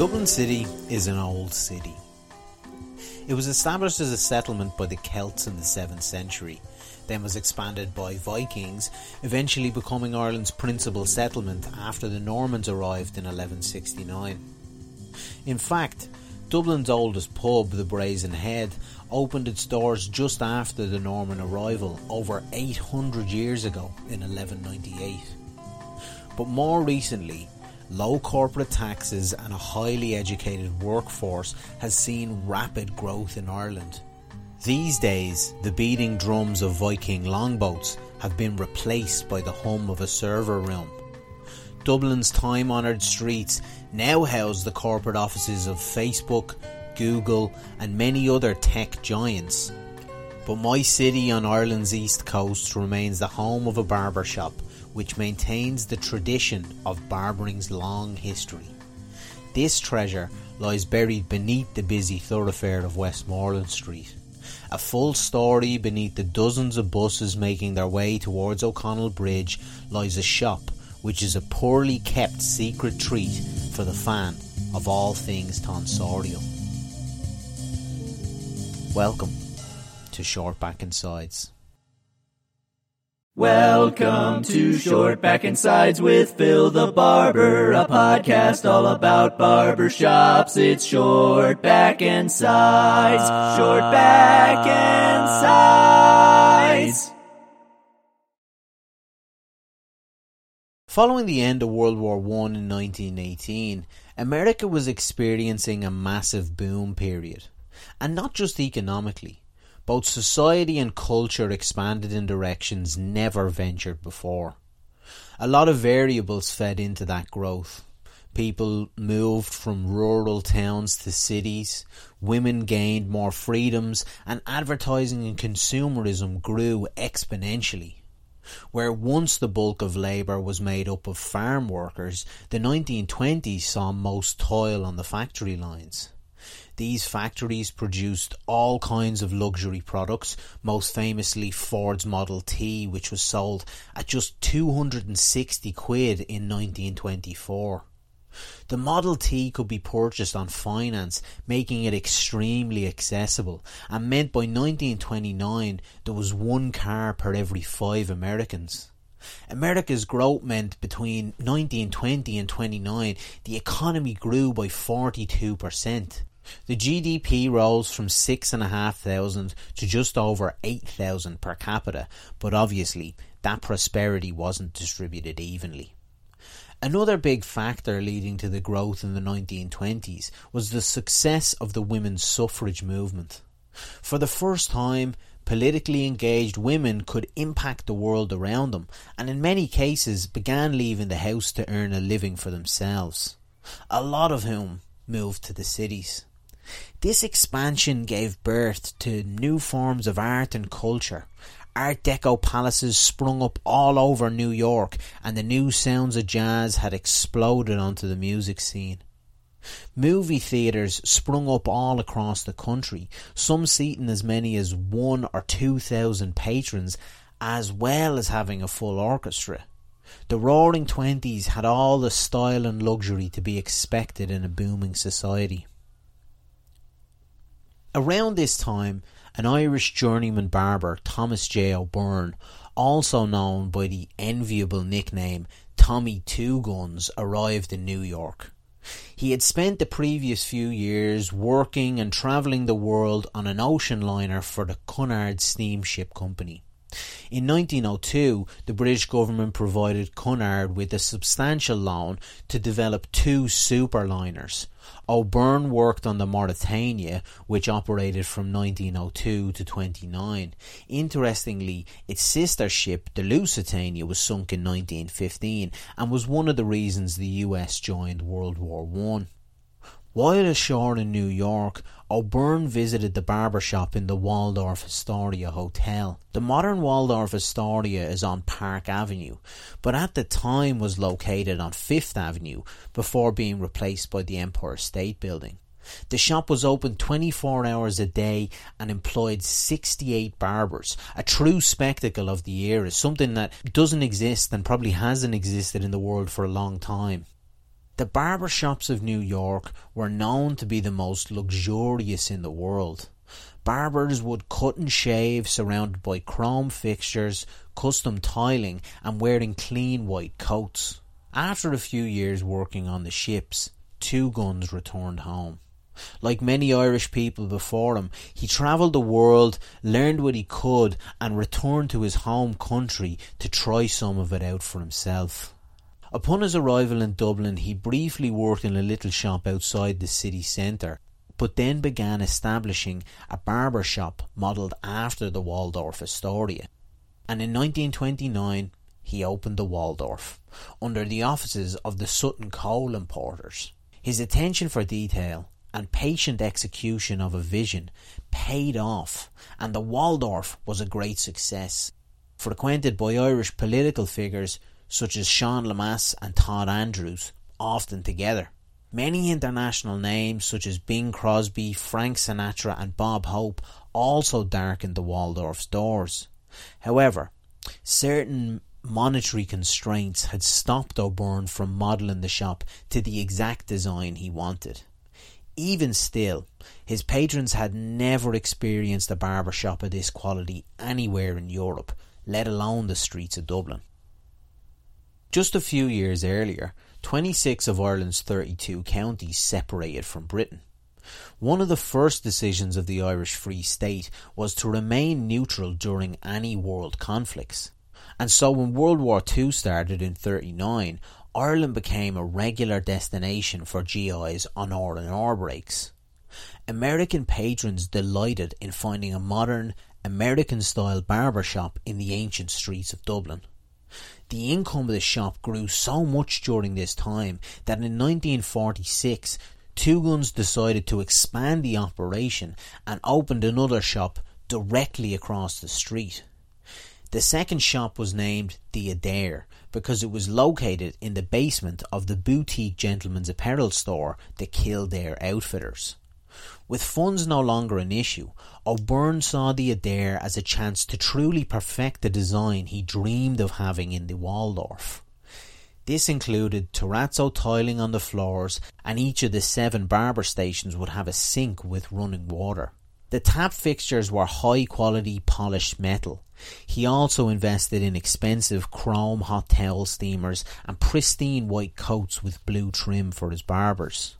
Dublin City is an old city. It was established as a settlement by the Celts in the 7th century, then was expanded by Vikings, eventually becoming Ireland's principal settlement after the Normans arrived in 1169. In fact, Dublin's oldest pub, the Brazen Head, opened its doors just after the Norman arrival, over 800 years ago in 1198. But more recently, low corporate taxes and a highly educated workforce has seen rapid growth in Ireland. These days, the beating drums of Viking longboats have been replaced by the hum of a server room. Dublin's time honoured streets now house the corporate offices of Facebook, Google, and many other tech giants. But my city on Ireland's east coast remains the home of a barber shop which maintains the tradition of barbering's long history. This treasure lies buried beneath the busy thoroughfare of Westmoreland Street. A full story beneath the dozens of buses making their way towards O'Connell Bridge lies a shop which is a poorly kept secret treat for the fan of all things tonsorial. Welcome to Short Back and Sides. Welcome to Short Back and Sides with Phil the Barber, a podcast all about barber shops. It's Short Back and Sides, Short Back and Sides. Following the end of World War I in 1918, America was experiencing a massive boom period. And not just economically. Both society and culture expanded in directions never ventured before. A lot of variables fed into that growth. People moved from rural towns to cities, women gained more freedoms, and advertising and consumerism grew exponentially. Where once the bulk of labour was made up of farm workers, the 1920s saw most toil on the factory lines. These factories produced all kinds of luxury products, most famously Ford's Model T, which was sold at just 260 quid in 1924. The Model T could be purchased on finance, making it extremely accessible, and meant by 1929 there was one car per every five Americans. America's growth meant between 1920 and 29 the economy grew by 42%. The GDP rose from 6,500 to just over 8,000 per capita, but obviously that prosperity wasn't distributed evenly. Another big factor leading to the growth in the 1920s was the success of the women's suffrage movement. For the first time, politically engaged women could impact the world around them and in many cases began leaving the house to earn a living for themselves, a lot of whom moved to the cities. This expansion gave birth to new forms of art and culture. Art Deco palaces sprung up all over New York, and the new sounds of jazz had exploded onto the music scene. Movie theatres sprung up all across the country, some seating as many as one or two thousand patrons, as well as having a full orchestra. The Roaring Twenties had all the style and luxury to be expected in a booming society. Around this time, an Irish journeyman barber, Thomas J. O'Byrne, also known by the enviable nickname Tommy Two Guns, arrived in New York. He had spent the previous few years working and travelling the world on an ocean liner for the Cunard Steamship Company. In 1902, the British government provided Cunard with a substantial loan to develop two superliners. O'Byrne worked on the Mauretania, which operated from 1902 to 29. Interestingly, its sister ship, the Lusitania, was sunk in 1915 and was one of the reasons the US joined World War One. While ashore in New York, O'Byrne visited the barber shop in the Waldorf Astoria Hotel. The modern Waldorf Astoria is on Park Avenue, but at the time was located on Fifth Avenue before being replaced by the Empire State Building. The shop was open 24 hours a day and employed 68 barbers, a true spectacle of the era, something that doesn't exist and probably hasn't existed in the world for a long time. The barber shops of New York were known to be the most luxurious in the world. Barbers would cut and shave surrounded by chrome fixtures, custom tiling, and wearing clean white coats. After a few years working on the ships, Two Guns returned home. Like many Irish people before him, he travelled the world, learned what he could, and returned to his home country to try some of it out for himself. Upon his arrival in Dublin, he briefly worked in a little shop outside the city centre, but then began establishing a barber shop modelled after the Waldorf Astoria. And in 1929, he opened the Waldorf, under the offices of the Sutton Coal Importers. His attention for detail and patient execution of a vision paid off, and the Waldorf was a great success. Frequented by Irish political figures such as Sean Lemass and Todd Andrews, often together. Many international names such as Bing Crosby, Frank Sinatra, and Bob Hope also darkened the Waldorf's doors. However, certain monetary constraints had stopped O'Byrne from modelling the shop to the exact design he wanted. Even still, his patrons had never experienced a barber shop of this quality anywhere in Europe, let alone the streets of Dublin. Just a few years earlier, 26 of Ireland's 32 counties separated from Britain. One of the first decisions of the Irish Free State was to remain neutral during any world conflicts. And so when World War II started in 39, Ireland became a regular destination for GIs on R&R breaks. American patrons delighted in finding a modern, American-style barber shop in the ancient streets of Dublin. The income of the shop grew so much during this time that in 1946 Two Guns decided to expand the operation and opened another shop directly across the street. The second shop was named the Adair because it was located in the basement of the boutique gentleman's apparel store, the Kildare Outfitters. With funds no longer an issue, O'Byrne saw the Adair as a chance to truly perfect the design he dreamed of having in the Waldorf. This included terrazzo tiling on the floors, and each of the seven barber stations would have a sink with running water. The tap fixtures were high quality polished metal. He also invested in expensive chrome hot towel steamers and pristine white coats with blue trim for his barbers.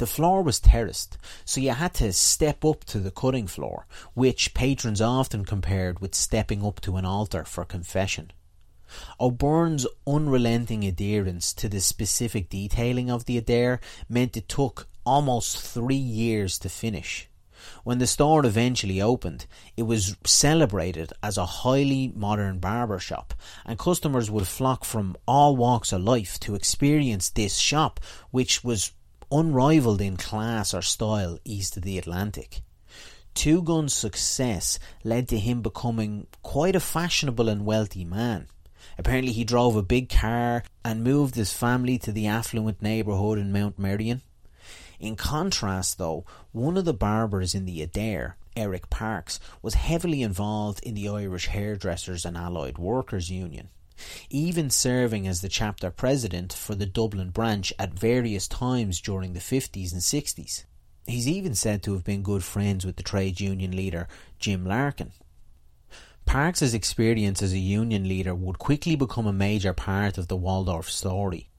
The floor was terraced, so you had to step up to the cutting floor, which patrons often compared with stepping up to an altar for confession. O'Byrne's unrelenting adherence to the specific detailing of the Adair meant it took almost three years to finish. When the store eventually opened, it was celebrated as a highly modern barber shop, and customers would flock from all walks of life to experience this shop, which was unrivaled in class or style east of the Atlantic. Two Guns' success led to him becoming quite a fashionable and wealthy man. Apparently, he drove a big car and moved his family to the affluent neighbourhood in Mount Merrion. In contrast, though, one of the barbers in the Adair, Eric Parks, was heavily involved in the Irish Hairdressers and Allied Workers Union even serving as the chapter president for the Dublin branch at various times during the 50s and 60s. He's even said to have been good friends with the trade union leader Jim Larkin. Parks's experience as a union leader would quickly become a major part of the Waldorf story.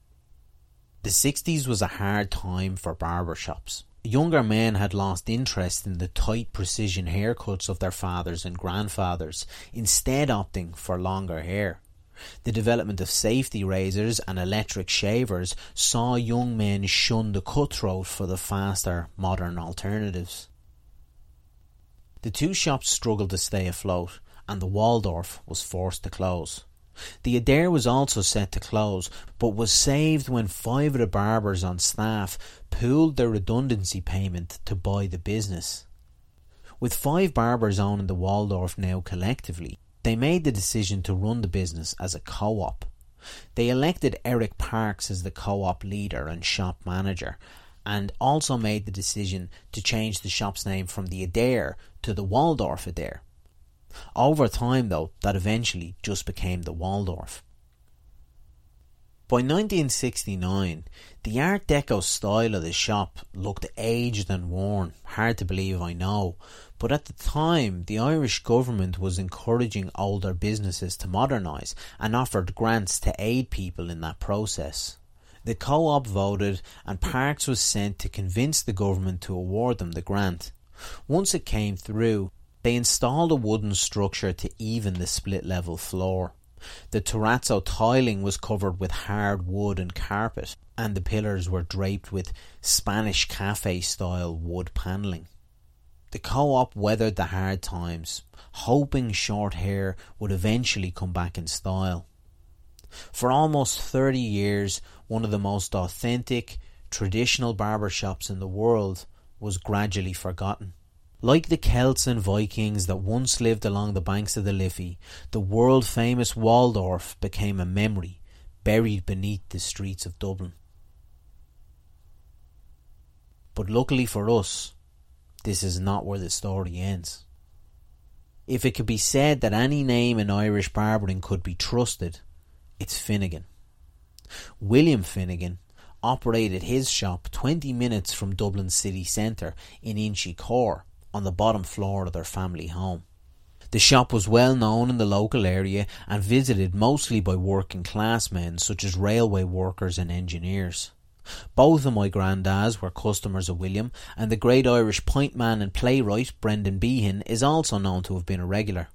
The 60s was a hard time for barbershops. Younger men had lost interest in the tight precision haircuts of their fathers and grandfathers, instead opting for longer hair. The development of safety razors and electric shavers saw young men shun the cutthroat for the faster, modern alternatives. The two shops struggled to stay afloat, and the Waldorf was forced to close. The Adair was also set to close, but was saved when five of the barbers on staff pooled their redundancy payment to buy the business. With five barbers owning the Waldorf now collectively, they made the decision to run the business as a co-op. They elected Eric Parks as the co-op leader and shop manager and also made the decision to change the shop's name from the Adair to the Waldorf Adair. Over time though, that eventually just became the Waldorf. By 1969, the Art Deco style of the shop looked aged and worn. Hard to believe, I know. But at the time, the Irish government was encouraging older businesses to modernise and offered grants to aid people in that process. The co op voted, and Parks was sent to convince the government to award them the grant. Once it came through, they installed a wooden structure to even the split level floor. The terrazzo tiling was covered with hard wood and carpet, and the pillars were draped with Spanish cafe style wood panelling. The co op weathered the hard times, hoping short hair would eventually come back in style. For almost 30 years, one of the most authentic, traditional barber shops in the world was gradually forgotten. Like the Celts and Vikings that once lived along the banks of the Liffey, the world famous Waldorf became a memory buried beneath the streets of Dublin. But luckily for us, this is not where the story ends. If it could be said that any name in Irish barbering could be trusted, it's Finnegan. William Finnegan operated his shop 20 minutes from Dublin city centre in Inchicore on the bottom floor of their family home. The shop was well known in the local area and visited mostly by working class men such as railway workers and engineers. Both of my granddads were customers of William, and the great Irish pint man and playwright Brendan Behan is also known to have been a regular.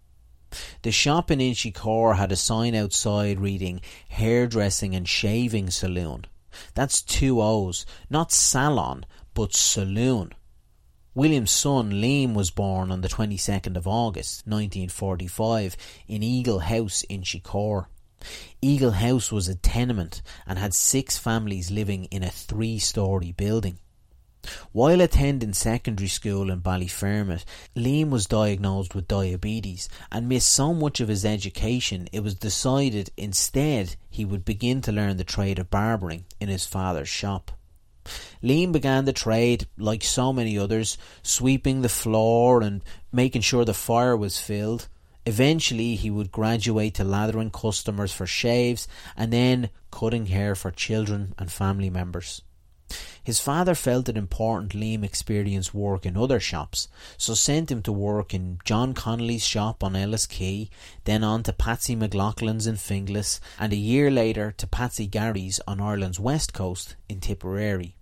The shop in Inchicore had a sign outside reading Hairdressing and Shaving Saloon. That's two O's, not salon, but saloon. William's son Liam was born on the 22nd of August 1945 in Eagle House in Inchicore. Eagle House was a tenement and had six families living in a three story building. While attending secondary school in Ballyfermot, Liam was diagnosed with diabetes and missed so much of his education it was decided instead he would begin to learn the trade of barbering in his father's shop. Liam began the trade like so many others, sweeping the floor and making sure the fire was filled. Eventually, he would graduate to lathering customers for shaves and then cutting hair for children and family members. His father felt it important Liam experience work in other shops, so sent him to work in John Connolly's shop on Ellis Quay, then on to Patsy McLaughlin's in Finglas, and a year later to Patsy Gary's on Ireland's west coast in Tipperary.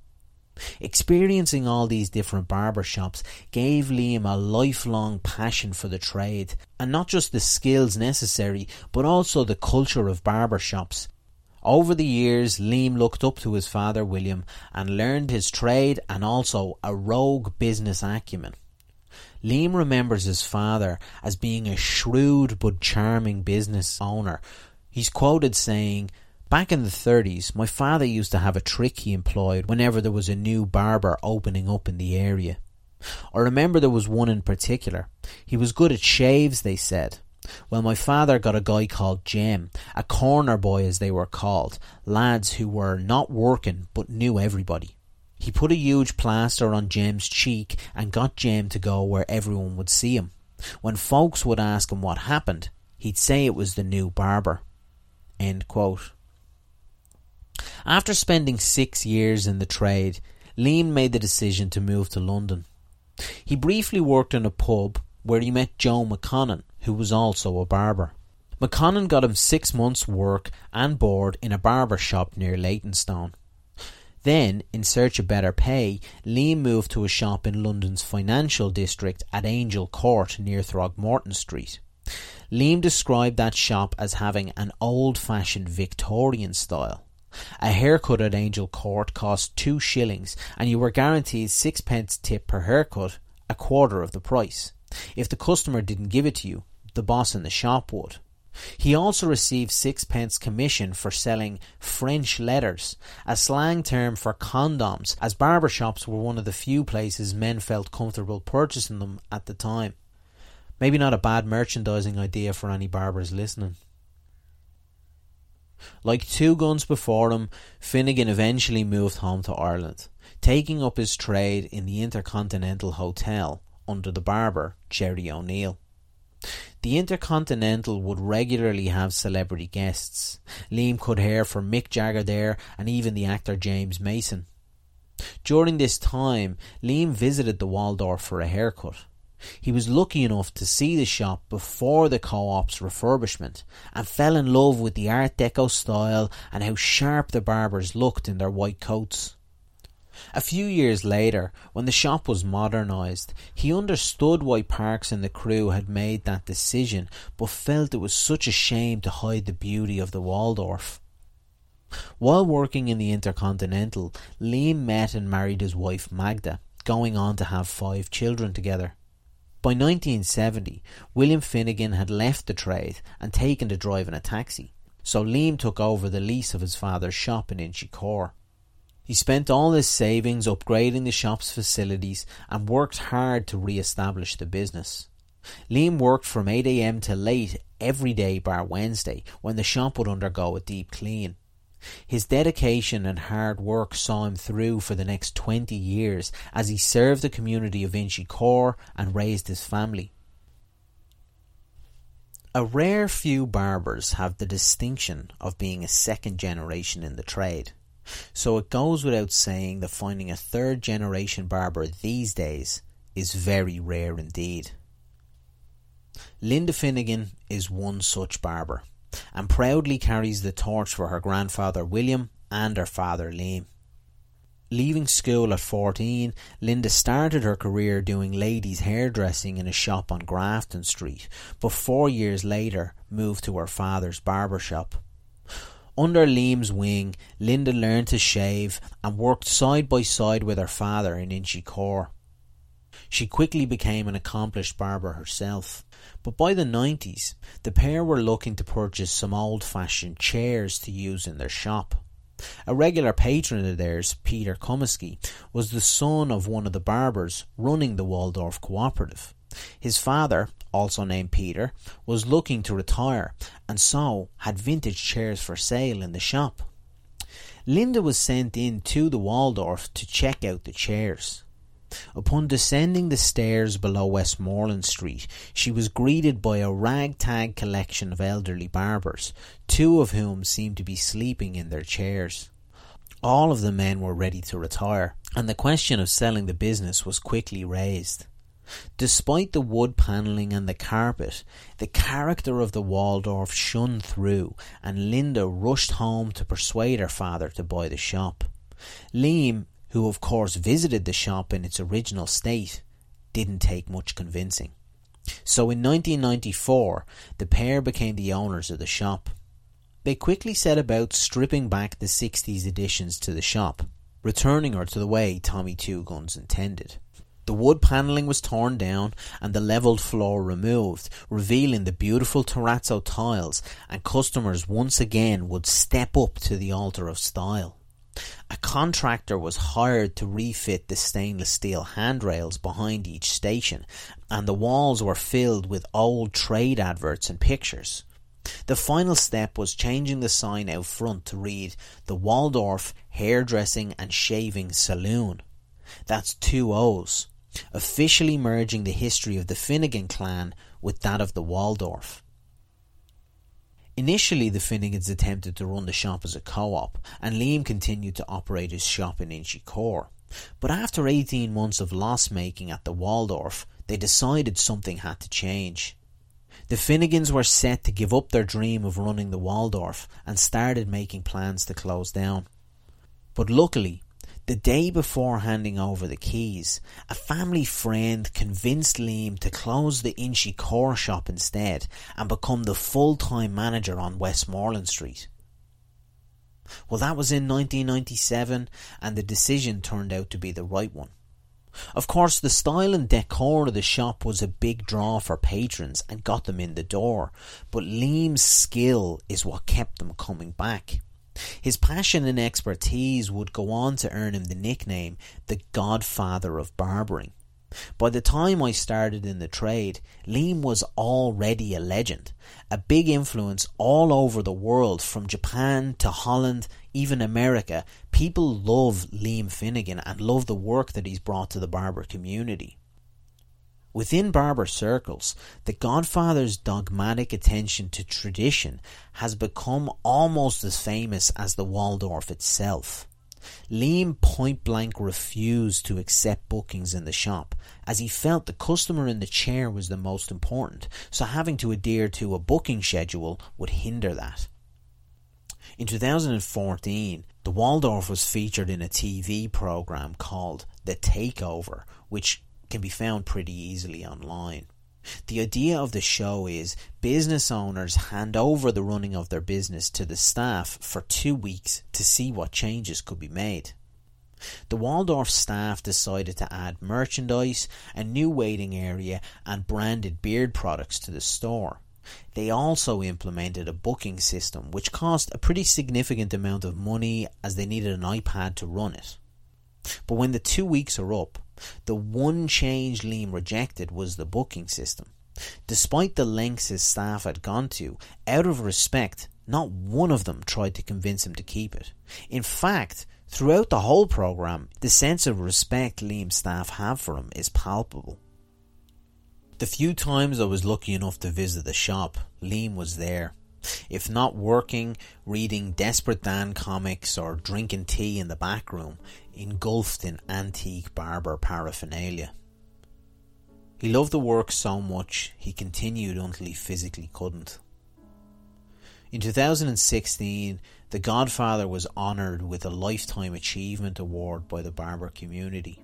Experiencing all these different barber shops gave Liam a lifelong passion for the trade, and not just the skills necessary, but also the culture of barber shops. Over the years, Liam looked up to his father William and learned his trade and also a rogue business acumen. Liam remembers his father as being a shrewd but charming business owner. He's quoted saying, Back in the 30s, my father used to have a trick he employed whenever there was a new barber opening up in the area. I remember there was one in particular. He was good at shaves, they said. Well, my father got a guy called Jem, a corner boy as they were called, lads who were not working but knew everybody. He put a huge plaster on Jem's cheek and got Jem to go where everyone would see him. When folks would ask him what happened, he'd say it was the new barber. After spending six years in the trade, Liam made the decision to move to London. He briefly worked in a pub where he met Joe McConnon, who was also a barber. McConnon got him six months' work and board in a barber shop near Leytonstone. Then, in search of better pay, Liam moved to a shop in London's financial district at Angel Court near Throgmorton Street. Liam described that shop as having an old fashioned Victorian style. A haircut at Angel Court cost two shillings, and you were guaranteed sixpence tip per haircut, a quarter of the price. If the customer didn't give it to you, the boss in the shop would. He also received sixpence commission for selling French letters, a slang term for condoms, as barber shops were one of the few places men felt comfortable purchasing them at the time. Maybe not a bad merchandising idea for any barbers listening. Like two guns before him, Finnegan eventually moved home to Ireland, taking up his trade in the Intercontinental Hotel under the barber Jerry O'Neill. The Intercontinental would regularly have celebrity guests. Liam could hear from Mick Jagger there and even the actor James Mason. During this time, Liam visited the Waldorf for a haircut. He was lucky enough to see the shop before the co-op's refurbishment and fell in love with the Art Deco style and how sharp the barbers looked in their white coats. A few years later, when the shop was modernised, he understood why Parks and the crew had made that decision, but felt it was such a shame to hide the beauty of the Waldorf. While working in the Intercontinental, Liam met and married his wife Magda, going on to have five children together. By 1970, William Finnegan had left the trade and taken to driving a taxi, so Liam took over the lease of his father's shop in Inchicore. He spent all his savings upgrading the shop's facilities and worked hard to re-establish the business. Liam worked from 8am to late every day bar Wednesday when the shop would undergo a deep clean. His dedication and hard work saw him through for the next 20 years as he served the community of Inchicore and raised his family. A rare few barbers have the distinction of being a second generation in the trade. So it goes without saying that finding a third generation barber these days is very rare indeed. Linda Finnegan is one such barber and proudly carries the torch for her grandfather William and her father Liam. Leaving school at 14, Linda started her career doing ladies' hairdressing in a shop on Grafton Street, but four years later moved to her father's barber shop. Under Liam's wing, Linda learned to shave and worked side by side with her father in Inchicore. She quickly became an accomplished barber herself. But by the 90s, the pair were looking to purchase some old fashioned chairs to use in their shop. A regular patron of theirs, Peter Comiskey, was the son of one of the barbers running the Waldorf Cooperative. His father, also named Peter, was looking to retire and so had vintage chairs for sale in the shop. Linda was sent in to the Waldorf to check out the chairs. Upon descending the stairs below Westmoreland Street, she was greeted by a ragtag collection of elderly barbers, two of whom seemed to be sleeping in their chairs. All of the men were ready to retire, and the question of selling the business was quickly raised. Despite the wood panelling and the carpet, the character of the Waldorf shone through, and Linda rushed home to persuade her father to buy the shop. Liam, who of course visited the shop in its original state, didn't take much convincing. So in 1994, the pair became the owners of the shop. They quickly set about stripping back the 60s additions to the shop, returning her to the way Tommy Two Guns intended. The wood panelling was torn down and the levelled floor removed, revealing the beautiful terrazzo tiles, and customers once again would step up to the altar of style. A contractor was hired to refit the stainless steel handrails behind each station, and the walls were filled with old trade adverts and pictures. The final step was changing the sign out front to read the Waldorf Hairdressing and Shaving Saloon. That's two O's officially merging the history of the Finnegan clan with that of the Waldorf. Initially, the Finnegans attempted to run the shop as a co-op, and Liam continued to operate his shop in Inchicore. But after 18 months of loss making at the Waldorf, they decided something had to change. The Finnegans were set to give up their dream of running the Waldorf and started making plans to close down. But luckily, the day before handing over the keys, a family friend convinced Liam to close the Inchy Inchicore shop instead and become the full-time manager on Westmoreland Street. Well, that was in 1997 and the decision turned out to be the right one. Of course, the style and decor of the shop was a big draw for patrons and got them in the door, but Liam's skill is what kept them coming back. His passion and expertise would go on to earn him the nickname the Godfather of Barbering. By the time I started in the trade, Liam was already a legend, a big influence all over the world from Japan to Holland, even America. People love Liam Finnegan and love the work that he's brought to the barber community. Within barber circles, the Godfather's dogmatic attention to tradition has become almost as famous as the Waldorf itself. Liam point blank refused to accept bookings in the shop, as he felt the customer in the chair was the most important, so having to adhere to a booking schedule would hinder that. In 2014, the Waldorf was featured in a TV program called The Takeover, which can be found pretty easily online. The idea of the show is business owners hand over the running of their business to the staff for two weeks to see what changes could be made. The Waldorf staff decided to add merchandise, a new waiting area, and branded beard products to the store. They also implemented a booking system which cost a pretty significant amount of money as they needed an iPad to run it. But when the two weeks are up, the one change Liam rejected was the booking system. Despite the lengths his staff had gone to, out of respect, not one of them tried to convince him to keep it. In fact, throughout the whole program, the sense of respect Liam's staff have for him is palpable. The few times I was lucky enough to visit the shop, Liam was there. If not working, reading Desperate Dan comics or drinking tea in the back room, engulfed in antique barber paraphernalia. He loved the work so much he continued until he physically couldn't. In 2016, The Godfather was honoured with a Lifetime Achievement Award by the barber community.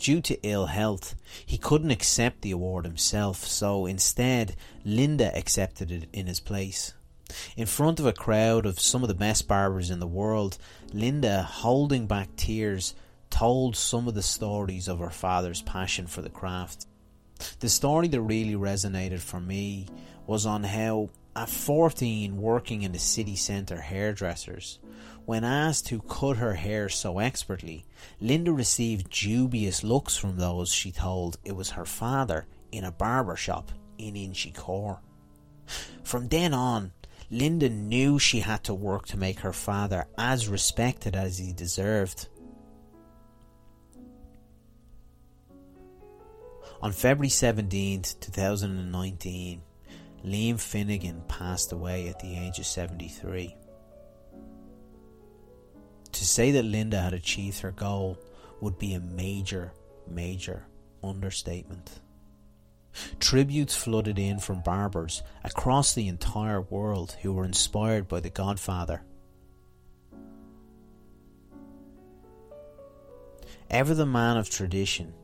Due to ill health, he couldn't accept the award himself, so instead, Linda accepted it in his place. In front of a crowd of some of the best barbers in the world, Linda, holding back tears, told some of the stories of her father's passion for the craft. The story that really resonated for me was on how, at 14, working in the city centre hairdressers, when asked who cut her hair so expertly, Linda received dubious looks from those she told it was her father in a barber shop in Inchicore. From then on, Linda knew she had to work to make her father as respected as he deserved. On February 17th, 2019, Liam Finnegan passed away at the age of 73. To say that Linda had achieved her goal would be a major, major understatement. Tributes flooded in from barbers across the entire world who were inspired by The Godfather. Ever the man of tradition,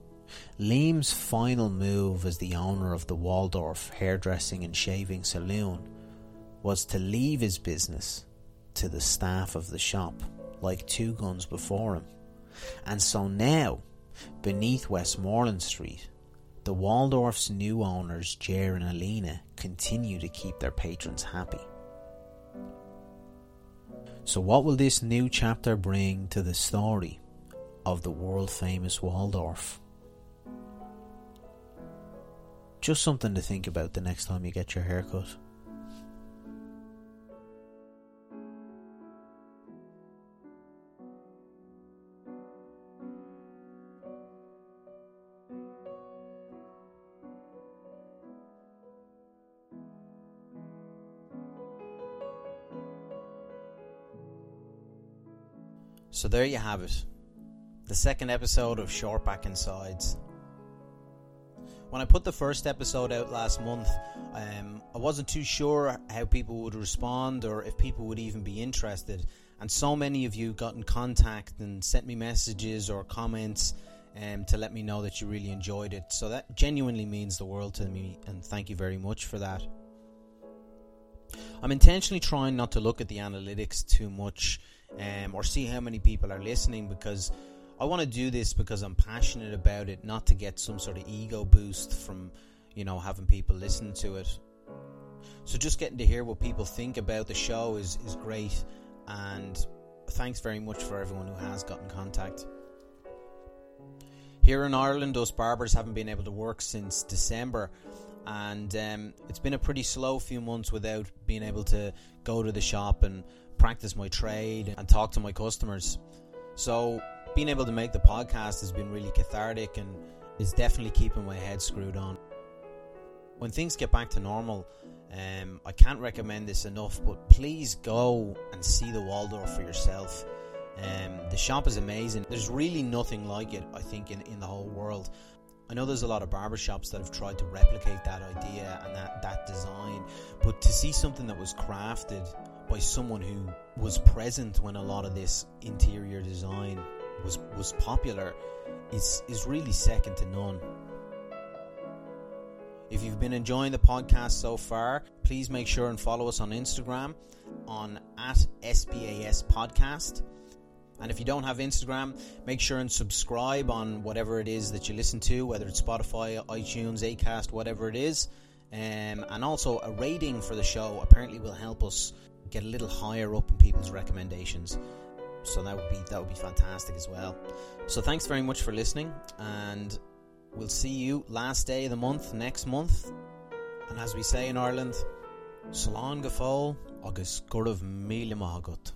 Liam's final move as the owner of the Waldorf hairdressing and shaving saloon was to leave his business to the staff of the shop like two guns before him. And so now, beneath Westmoreland Street, the Waldorf's new owners, Jer and Alina, continue to keep their patrons happy. So, what will this new chapter bring to the story of the world famous Waldorf? Just something to think about the next time you get your haircut. There you have it. The second episode of Short Back and Sides. When I put the first episode out last month, um, I wasn't too sure how people would respond or if people would even be interested. And so many of you got in contact and sent me messages or comments um, to let me know that you really enjoyed it. So that genuinely means the world to me, and thank you very much for that. I'm intentionally trying not to look at the analytics too much um, or see how many people are listening because I want to do this because I'm passionate about it, not to get some sort of ego boost from, you know, having people listen to it. So just getting to hear what people think about the show is, is great, and thanks very much for everyone who has got in contact. Here in Ireland, us barbers haven't been able to work since December, and um, it's been a pretty slow few months without being able to go to the shop and practice my trade and talk to my customers. So being able to make the podcast has been really cathartic and is definitely keeping my head screwed on. When things get back to normal, um, I can't recommend this enough, but please go and see the Waldorf for yourself. Um, the shop is amazing. There's really nothing like it, I think, in, in the whole world. I know there's a lot of barbershops that have tried to replicate that idea and that, that design, but to see something that was crafted by someone who was present when a lot of this interior design was was popular is is really second to none. If you've been enjoying the podcast so far, please make sure and follow us on Instagram on at SBAS Podcast. And if you don't have Instagram, make sure and subscribe on whatever it is that you listen to, whether it's Spotify, iTunes, Acast, whatever it is. Um, and also a rating for the show apparently will help us get a little higher up in people's recommendations. So that would be that would be fantastic as well. So thanks very much for listening, and we'll see you last day of the month next month. And as we say in Ireland, Salán Gafol agus Gurv Magat.